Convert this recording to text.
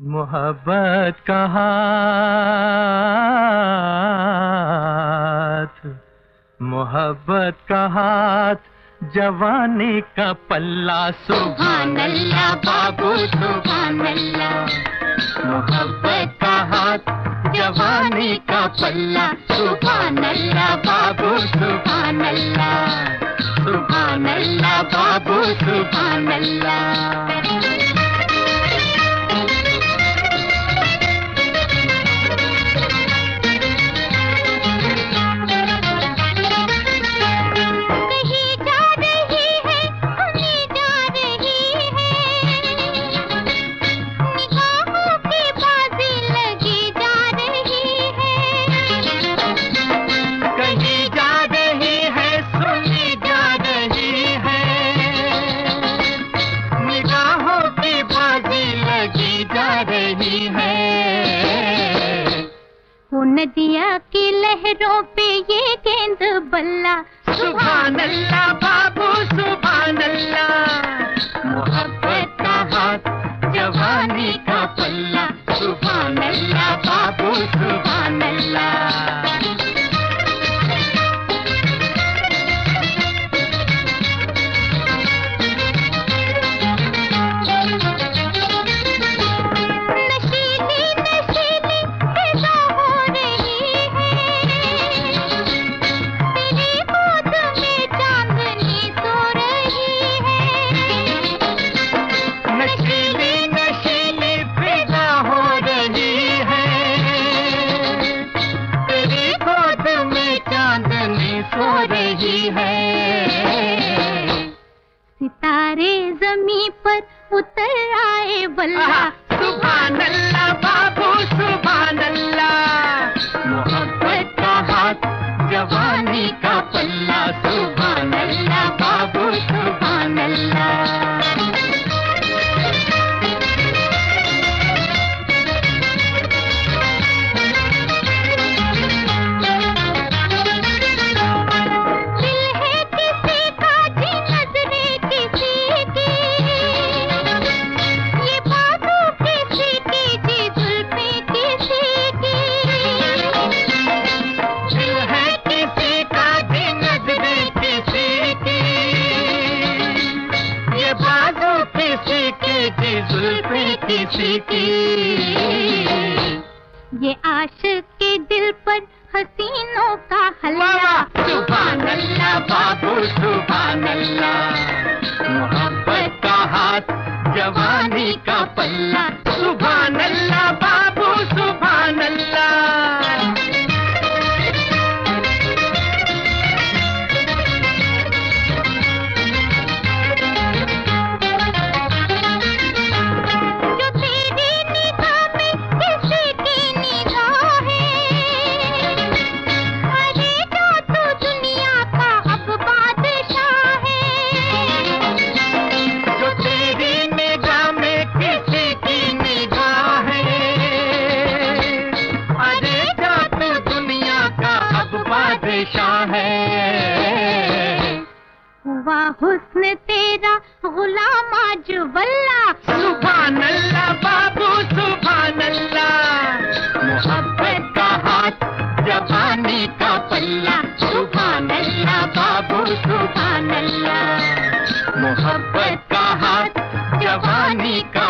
मोहब्बत का हाथ, मोहब्बत का हाथ, जवानी का पल्ला सुभान अल्लाह बाबू सुभान अल्लाह मोहब्बत का हाथ, जवानी का पल्ला सुभान अल्लाह बाबू नदिया की लहरों पे ये गेंद बल्ला। सुबह नल्ला बाबू सुबह नल्ला मोहब्बत का हाथ, जवानी का पल्ला। किसी की ये आशिक के दिल पर हसीनों का हल्ला। सुभान अल्लाह बाबू सुभान अल्लाह मोहब्बत का हाथ जवानी का पल्ला। सुभान अल्लाह हुस्न तेरा गुलाम आज वल्ला। सुभान अल्लाह बाबू सुभान अल्लाह मोहब्बत का हाथ जवानी का पल्ला। सुभान अल्लाह बाबू सुभान अल्लाह मोहब्बत का हाथ जवानी का